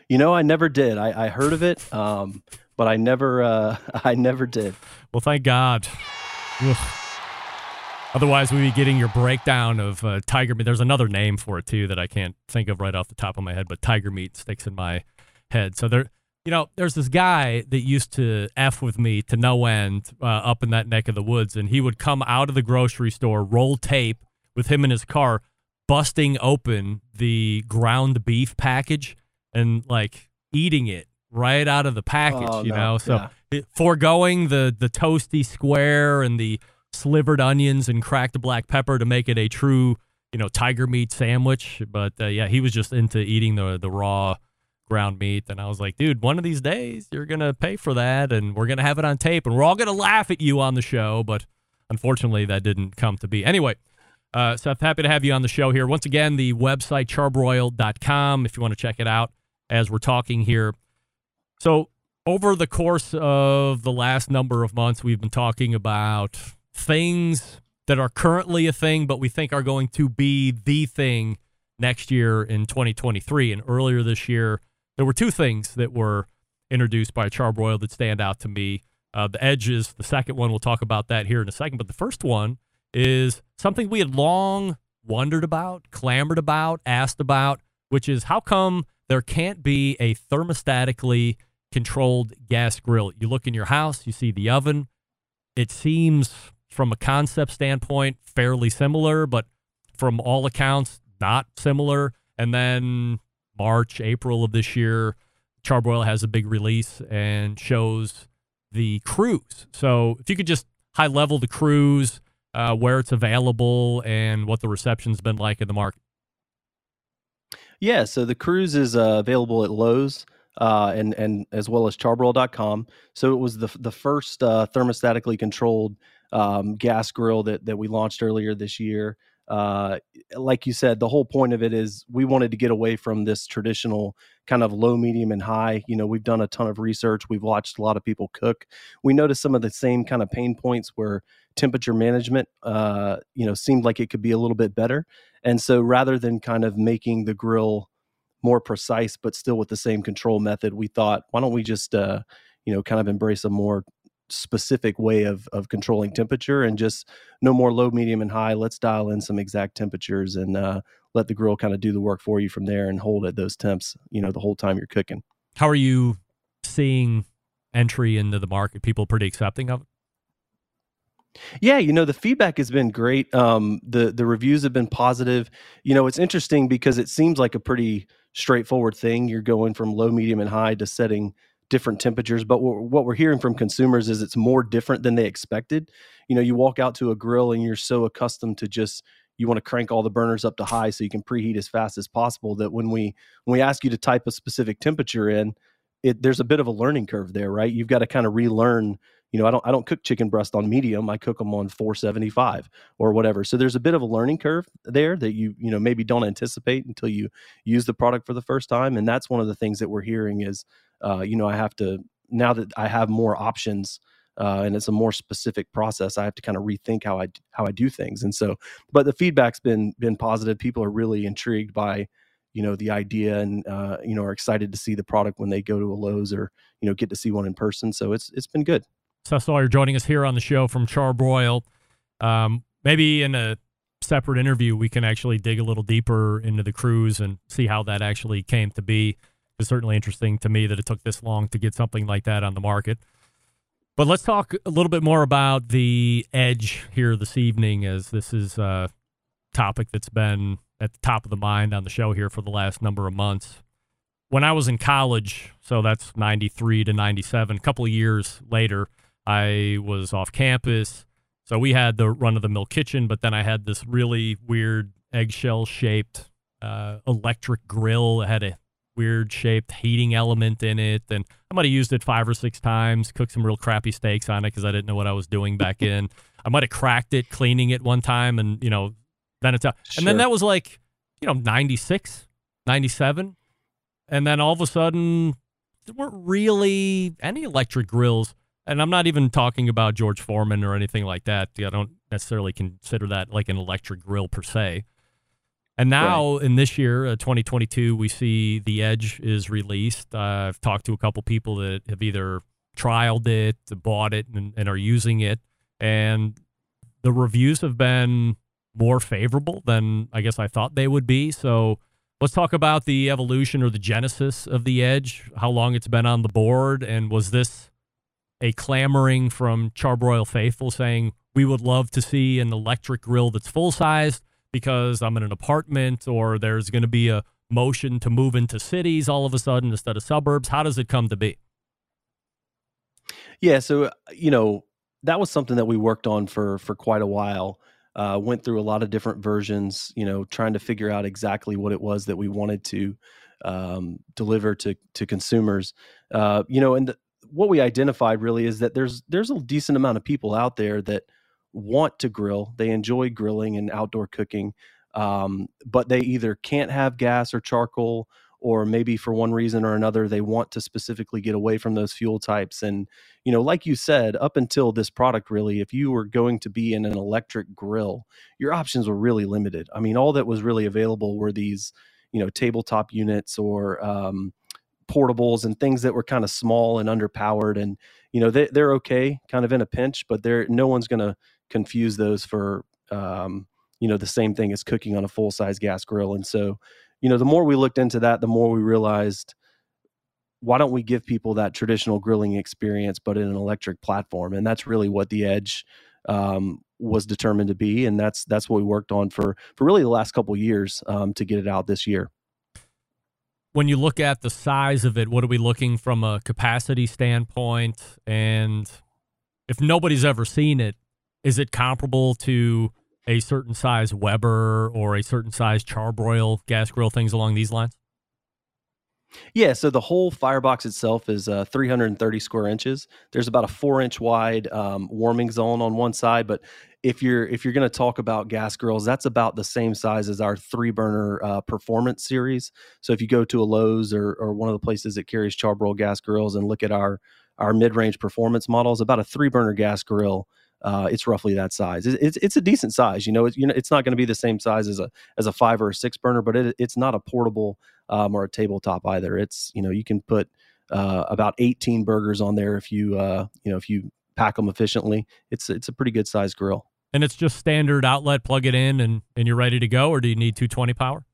You know, I never did. I, I heard of it. Um, but I never, uh, I never did. Well, thank God. Ugh. Otherwise, we'd be getting your breakdown of uh, tiger meat. There's another name for it too that I can't think of right off the top of my head, but tiger meat sticks in my head. So there, you know, there's this guy that used to f with me to no end uh, up in that neck of the woods, and he would come out of the grocery store, roll tape with him in his car, busting open the ground beef package and like eating it right out of the package, Oh, you no. know. So Yeah. it- foregoing the the toasty square and the slivered onions and cracked black pepper to make it a true, you know, tiger meat sandwich. But uh, yeah, he was just into eating the the raw ground meat, and I was like, dude, one of these days you're gonna pay for that, and we're gonna have it on tape, and we're all gonna laugh at you on the show. But unfortunately, that didn't come to be. Anyway. Uh, Seth, happy to have you on the show here. Once again, the website charbroil.com if you want to check it out as we're talking here. So, over the course of the last number of months, we've been talking about things that are currently a thing, but we think are going to be the thing next year in 2023. And earlier this year, there were two things that were introduced by Char-Broil that stand out to me. Uh, the Edge is the second one. We'll talk about that here in a second. But the first one is something we had long wondered about, clamored about, asked about, which is how come there can't be a thermostatically controlled gas grill? You look in your house, you see the oven. It seems, from a concept standpoint, fairly similar, but from all accounts, not similar. And then March, April of this year, Char-Broil has a big release and shows the cruise. So if you could just high level the cruise, uh, where it's available, and what the reception's been like in the market. Yeah, so the cruise is uh, available at Lowe's uh, and and as well as charbroil.com. So it was the the first uh, thermostatically controlled um, gas grill that that we launched earlier this year. Uh, like you said, the whole point of it is we wanted to get away from this traditional kind of low, medium, and high. You know, we've done a ton of research. We've watched a lot of people cook. We noticed some of the same kind of pain points where temperature management, uh, you know, seemed like it could be a little bit better. And so rather than kind of making the grill more precise, but still with the same control method, we thought, why don't we just, uh, you know, kind of embrace a more specific way of of controlling temperature and just no more low, medium, and high. Let's dial in some exact temperatures and uh, let the grill kind of do the work for you from there and hold at those temps, you know, the whole time you're cooking. How are you seeing entry into the market? People pretty accepting of it? Yeah, you know the feedback has been great. Um, the the reviews have been positive. You know, it's interesting because it seems like a pretty straightforward thing. You're going from low, medium, and high to setting different temperatures. But what, we're hearing from consumers is it's more different than they expected. You know, you walk out to a grill and you're so accustomed to just you want to crank all the burners up to high so you can preheat as fast as possible. That when we when we ask you to type a specific temperature in, it there's a bit of a learning curve there, right? You've got to kind of relearn you know, I don't I don't cook chicken breast on medium. I cook them on 475 or whatever. So there's a bit of a learning curve there that you you know maybe don't anticipate until you use the product for the first time. And that's one of the things that we're hearing is, uh, you know, I have to now that I have more options. Uh, and it's a more specific process. I have to kind of rethink how I how I do things, and so. But the feedback's been been positive. People are really intrigued by, you know, the idea, and uh, you know, are excited to see the product when they go to a Lowe's or you know get to see one in person. So it's it's been good. Seth Sawyer joining us here on the show from Char-Broil. Um, maybe in a separate interview, we can actually dig a little deeper into the cruise and see how that actually came to be. It's certainly interesting to me that it took this long to get something like that on the market. But let's talk a little bit more about the edge here this evening, as this is a topic that's been at the top of the mind on the show here for the last number of months. When I was in college, so that's 93 to 97, a couple of years later, I was off campus. So we had the run of the mill kitchen, but then I had this really weird eggshell shaped uh, electric grill. It had a weird shaped heating element in it. And I might have used it five or six times, cooked some real crappy steaks on it because I didn't know what I was doing back in. I might have cracked it cleaning it one time and, you know, then it's out. And then that was like, you know, 96, 97. And then all of a sudden, there weren't really any electric grills. And I'm not even talking about George Foreman or anything like that. I don't necessarily consider that like an electric grill per se. And now in this year, uh, 2022, we see the Edge is released. Uh, I've talked to a couple people that have either trialed it, bought it, and, and are using it. And the reviews have been more favorable than I guess I thought they would be. So let's talk about the evolution or the genesis of the Edge, how long it's been on the board, and was this a clamoring from Char-Broil faithful saying we would love to see an electric grill that's full sized because I'm in an apartment or there's going to be a motion to move into cities all of a sudden instead of suburbs? How does it come to be? Yeah, so uh, you know that was something that we worked on for for quite a while. Uh, went through a lot of different versions, you know, trying to figure out exactly what it was that we wanted to um, deliver to to consumers. Uh, you know, and what we identified really is that there's there's a decent amount of people out there that want to grill. They enjoy grilling and outdoor cooking, um, but they either can't have gas or charcoal or maybe for one reason or another they want to specifically get away from those fuel types and you know like you said up until this product really if you were going to be in an electric grill your options were really limited i mean all that was really available were these you know tabletop units or um, portables and things that were kind of small and underpowered and you know they, they're okay kind of in a pinch but they're no one's going to confuse those for um, you know the same thing as cooking on a full size gas grill and so you know, the more we looked into that, the more we realized why don't we give people that traditional grilling experience, but in an electric platform? And that's really what the Edge um, was determined to be, and that's that's what we worked on for for really the last couple years um, to get it out this year. When you look at the size of it, what are we looking from a capacity standpoint? And if nobody's ever seen it, is it comparable to a certain size Weber or a certain size Char-Broil gas grill, things along these lines? Yeah, so the whole firebox itself is uh, 330 square inches. There's about a four inch wide um, warming zone on one side, but if you're if you're going to talk about gas grills, that's about the same size as our three burner uh, performance series. So if you go to a Lowe's or, or one of the places that carries Char-Broil gas grills and look at our our mid range performance models, about a three burner gas grill uh, it's roughly that size. It's, it's a decent size. You know, it's, you know, it's not going to be the same size as a as a five or a six burner, but it, it's not a portable um, or a tabletop either. It's you know you can put uh, about 18 burgers on there if you uh, you know if you pack them efficiently. It's it's a pretty good size grill. And it's just standard outlet, plug it in, and and you're ready to go. Or do you need 220 power?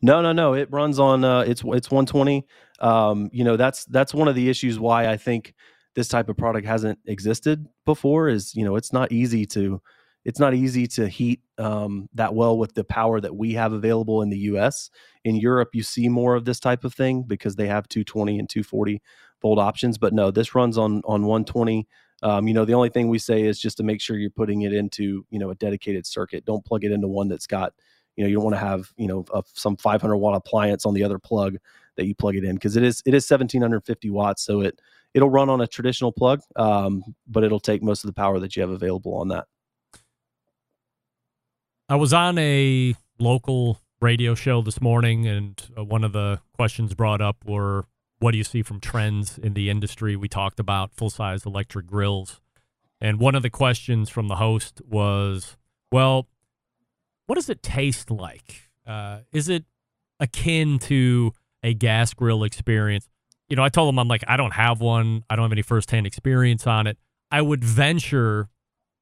No, no, no. It runs on uh, it's it's 120. Um, you know that's that's one of the issues why I think this type of product hasn't existed before is you know it's not easy to it's not easy to heat um, that well with the power that we have available in the US. In Europe, you see more of this type of thing because they have 220 and 240 volt options. But no, this runs on on 120. Um, you know, the only thing we say is just to make sure you're putting it into you know a dedicated circuit. Don't plug it into one that's got you know you don't want to have you know a, some 500 watt appliance on the other plug that you plug it in because it is it is 1750 watts. So it it'll run on a traditional plug, um, but it'll take most of the power that you have available on that. I was on a local radio show this morning, and uh, one of the questions brought up were, "What do you see from trends in the industry?" We talked about full size electric grills, and one of the questions from the host was, "Well, what does it taste like? Uh, is it akin to a gas grill experience?" You know, I told him I'm like, I don't have one. I don't have any firsthand experience on it. I would venture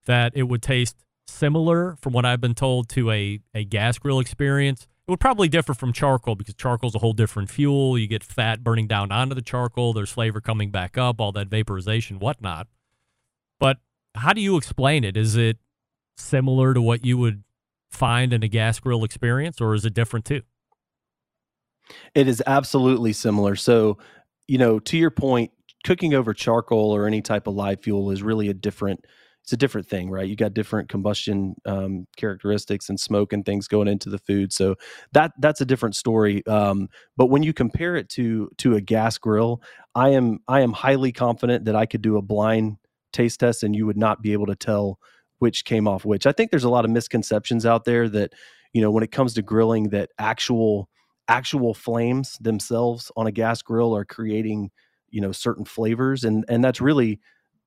that it would taste similar, from what I've been told, to a, a gas grill experience. It would probably differ from charcoal because charcoal is a whole different fuel. You get fat burning down onto the charcoal. There's flavor coming back up, all that vaporization, whatnot. But how do you explain it? Is it similar to what you would find in a gas grill experience, or is it different too? It is absolutely similar. So you know, to your point, cooking over charcoal or any type of live fuel is really a different it's a different thing, right? You got different combustion um, characteristics and smoke and things going into the food, so that that's a different story. Um, but when you compare it to to a gas grill, I am I am highly confident that I could do a blind taste test and you would not be able to tell which came off which. I think there's a lot of misconceptions out there that you know when it comes to grilling that actual actual flames themselves on a gas grill are creating you know certain flavors and and that's really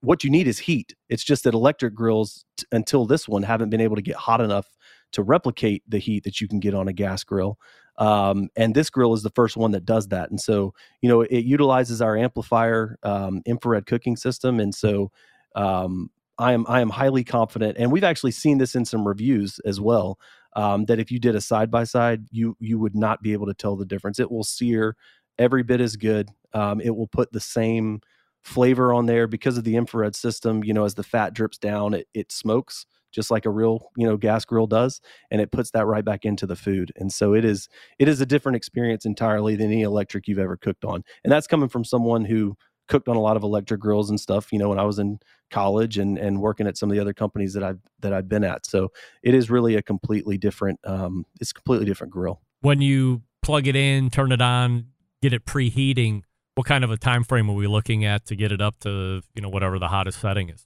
what you need is heat. It's just that electric grills t- until this one haven't been able to get hot enough to replicate the heat that you can get on a gas grill um, and this grill is the first one that does that and so you know it utilizes our Amplifire um, infrared cooking system and so um, i am i am highly confident and we've actually seen this in some reviews as well um, that if you did a side by side, you you would not be able to tell the difference. It will sear every bit as good. Um, it will put the same flavor on there because of the infrared system. You know, as the fat drips down, it, it smokes just like a real you know gas grill does and it puts that right back into the food and so it is it is a different experience entirely than any electric you've ever cooked on and that's coming from someone who cooked on a lot of electric grills and stuff you know when i was in college and and working at some of the other companies that i've that i've been at so it is really a completely different um it's a completely different grill When you plug it in, turn it on, get it preheating, what kind of a time frame are we looking at to get it up to you know whatever the hottest setting is?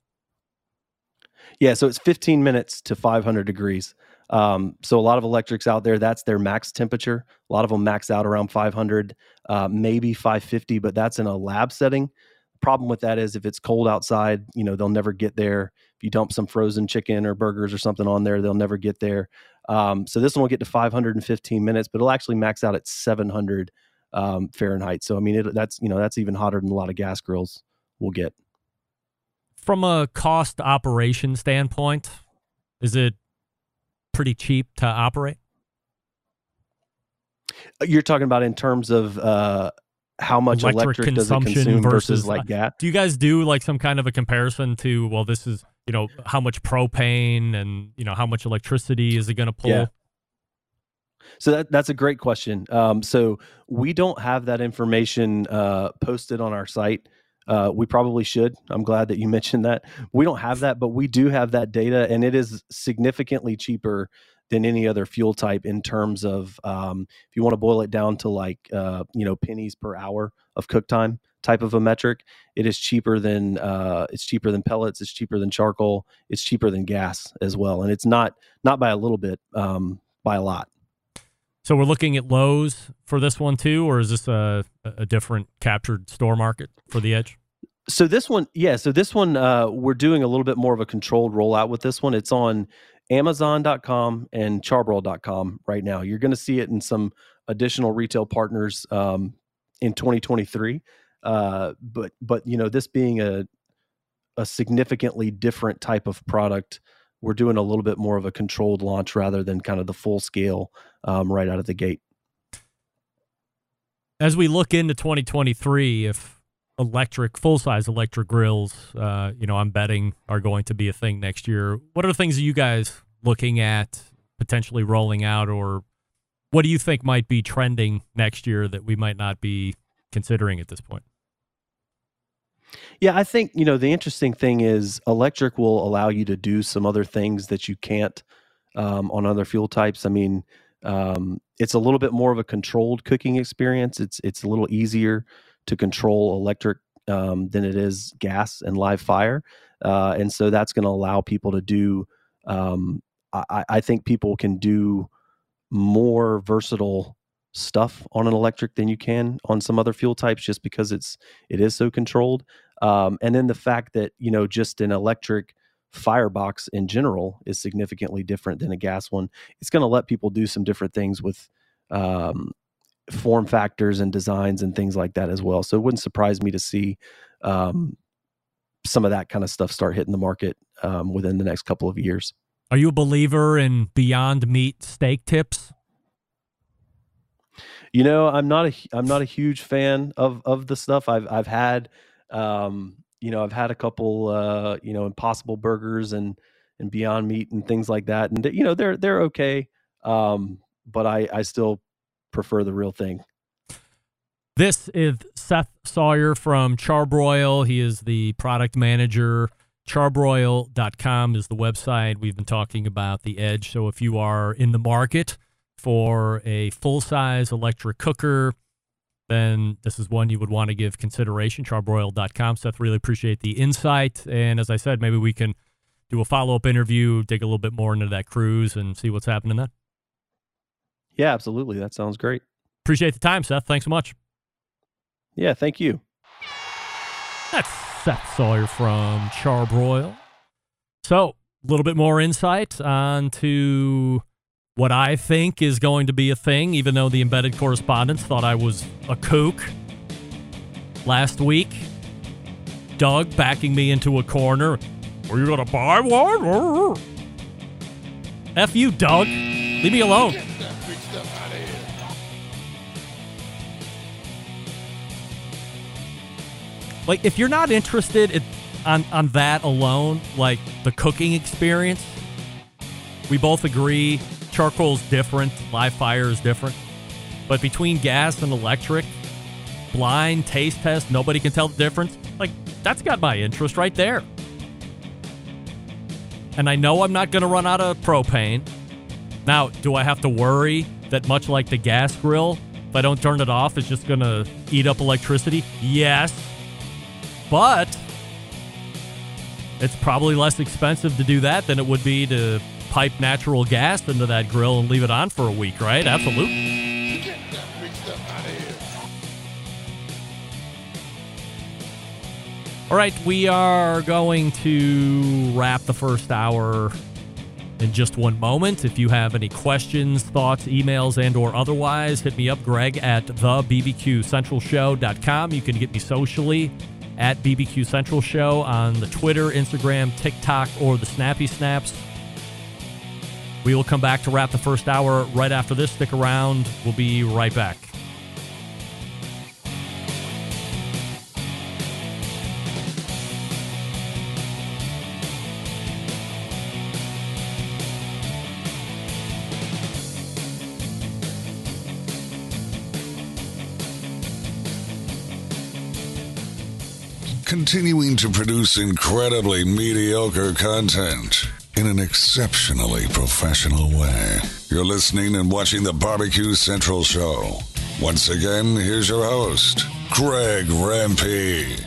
Yeah, so it's 15 minutes to 500 degrees. Um, so a lot of electrics out there, that's their max temperature. A lot of them max out around 500, uh, maybe 550, but that's in a lab setting. Problem with that is if it's cold outside, you know they'll never get there. If you dump some frozen chicken or burgers or something on there, they'll never get there. Um, so this one will get to 515 minutes, but it'll actually max out at 700 um, Fahrenheit. So I mean, it, that's you know that's even hotter than a lot of gas grills will get. From a cost operation standpoint, is it pretty cheap to operate? You're talking about in terms of uh, how much Electric electric, does it consumption consume versus, versus, uh, like gas? Do you guys do like some kind of a comparison to well, this is you know how much propane and you know how much electricity is it going to pull? Yeah. So that that's a great question. Um, so we don't have that information uh, posted on our site. Uh, we probably should. I'm glad that you mentioned that. We don't have that, but we do have that data, and it is significantly cheaper than any other fuel type in terms of um, if you want to boil it down to like uh, you know pennies per hour of cook time type of a metric. It is cheaper than uh, it's cheaper than pellets. It's cheaper than charcoal. It's cheaper than gas as well, and it's not not by a little bit, um, by a lot. So we're looking at Lowe's for this one too, or is this a, a different captured store market for the edge? So this one, yeah. So this one, uh, we're doing a little bit more of a controlled rollout with this one. It's on Amazon.com and Charbroil.com right now. You're going to see it in some additional retail partners um, in 2023. Uh, but but you know, this being a a significantly different type of product, we're doing a little bit more of a controlled launch rather than kind of the full scale um, right out of the gate. As we look into 2023, if electric, full size electric grills, uh, you know, I'm betting are going to be a thing next year. What are the things that you guys looking at potentially rolling out, or what do you think might be trending next year that we might not be considering at this point? Yeah, I think you know the interesting thing is electric will allow you to do some other things that you can't um, on other fuel types. I mean, um, it's a little bit more of a controlled cooking experience. It's it's a little easier to control electric um, than it is gas and live fire, uh, and so that's going to allow people to do. Um, I, I think people can do more versatile stuff on an electric than you can on some other fuel types just because it's it is so controlled um, and then the fact that you know just an electric firebox in general is significantly different than a gas one it's going to let people do some different things with um, form factors and designs and things like that as well so it wouldn't surprise me to see um, some of that kind of stuff start hitting the market um, within the next couple of years Are you a believer in Beyond Meat steak tips? You know, I'm not a I'm not a huge fan of of the stuff. I've I've had um, you know, I've had a couple uh, you know, impossible burgers and and beyond meat and things like that. And you know, they're they're okay. Um, but I I still prefer the real thing. This is Seth Sawyer from Char-Broil. He is the product manager. Charbroil.com is the website. We've been talking about the Edge. So if you are in the market for a full size electric cooker, then this is one you would want to give consideration. Charbroil.com. Seth, really appreciate the insight. And as I said, maybe we can do a follow up interview, dig a little bit more into that cruise, and see what's happening then. Yeah, absolutely. That sounds great. Appreciate the time, Seth. Thanks so much. Yeah, thank you. That's Seth Sawyer from Char-Broil. So, a little bit more insight onto what I think is going to be a thing, even though the embedded correspondents thought I was a kook last week. Doug backing me into a corner. Are you going to buy one? F you, Doug. Leave me alone. Like, if you're not interested in, on, on that alone, like the cooking experience, We both agree charcoal's different, live fire is different. But between gas and electric, blind taste test, nobody can tell the difference. Like, that's got my interest right there. And I know I'm not going to run out of propane. Now, do I have to worry that much like the gas grill, if I don't turn it off, it's just going to eat up electricity? Yes. But it's probably less expensive to do that than it would be to pipe natural gas into that grill and leave it on for a week, right? Absolutely. All right, we are going to wrap the first hour in just one moment. If you have any questions, thoughts, emails, and or otherwise, hit me up, Greg at thebbqcentralshow.com. You can get me socially at BBQ Central Show on the Twitter, Instagram, TikTok, or the Snappy Snaps. We will come back to wrap the first hour right after this. Stick around. We'll be right back. continuing to produce incredibly mediocre content in an exceptionally professional way. You're listening and watching the Barbecue Central Show. Once again, here's your host, Greg Rempe.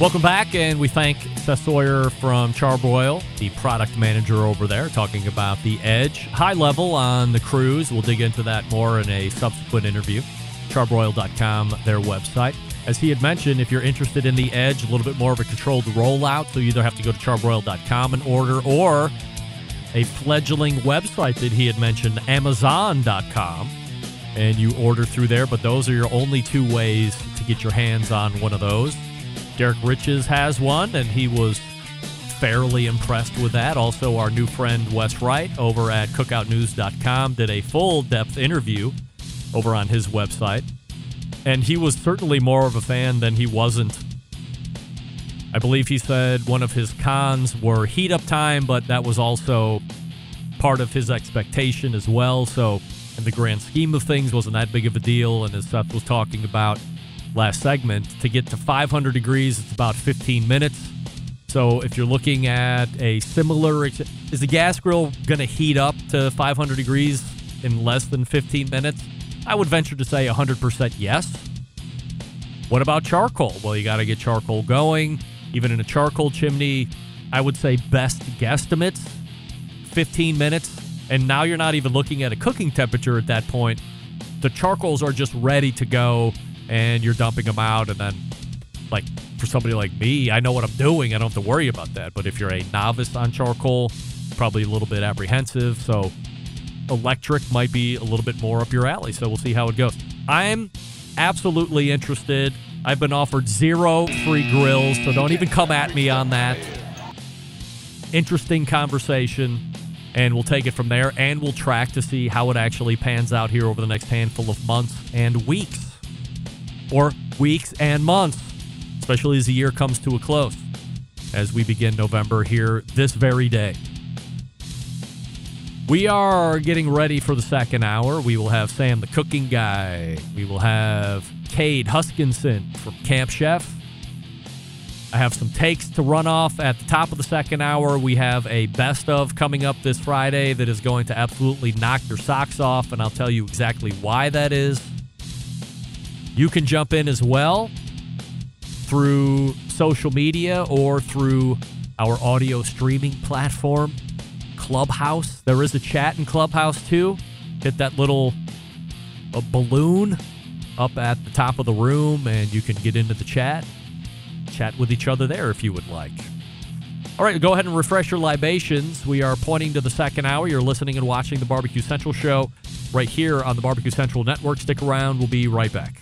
Welcome back, and we thank Seth Sawyer from Char-Broil, the product manager over there, talking about the Edge. High level on the cruise. We'll dig into that more in a subsequent interview. Charbroil.com, their website. As he had mentioned, if you're interested in the Edge, a little bit more of a controlled rollout, so you either have to go to charbroil.com and order or a fledgling website that he had mentioned, amazon.com, and you order through there. But those are your only two ways to get your hands on one of those. Derek Riches has one, and he was fairly impressed with that. Also, our new friend Wes Wright over at cookoutnews.com did a full depth interview over on his website and he was certainly more of a fan than he wasn't. I believe he said one of his cons were heat up time, but that was also part of his expectation as well. So, in the grand scheme of things, wasn't that big of a deal. And as Seth was talking about last segment, to get to 500 degrees, it's about 15 minutes. So, if you're looking at a similar, is the gas grill going to heat up to 500 degrees in less than 15 minutes? I would venture to say 100% yes. What about charcoal? Well, you got to get charcoal going. Even in a charcoal chimney, I would say best guesstimates 15 minutes. And now you're not even looking at a cooking temperature at that point. The charcoals are just ready to go and you're dumping them out. And then, like, for somebody like me, I know what I'm doing. I don't have to worry about that. But if you're a novice on charcoal, probably a little bit apprehensive. So electric might be a little bit more up your alley. So we'll see how it goes. I'm absolutely interested. I've been offered zero free grills, so don't even come at me on that. Interesting conversation, and we'll take it from there, and we'll track to see how it actually pans out here over the next handful of months and weeks, or weeks and months, especially as the year comes to a close, as we begin November here this very day. We are getting ready for the second hour. We will have Sam the cooking guy. We will have Cade Huskinson from Camp Chef. I have some takes to run off at the top of the second hour. We have a best of coming up this Friday that is going to absolutely knock your socks off, and I'll tell you exactly why that is. You can jump in as well through social media or through our audio streaming platform. Clubhouse. There is a chat in Clubhouse too. Hit that little a balloon up at the top of the room, and you can get into the chat, chat with each other there if you would like. All right, go ahead and refresh your libations. We are pointing to the second hour. You're listening and watching the Barbecue Central show right here on the Barbecue Central Network. Stick around. We'll be right back.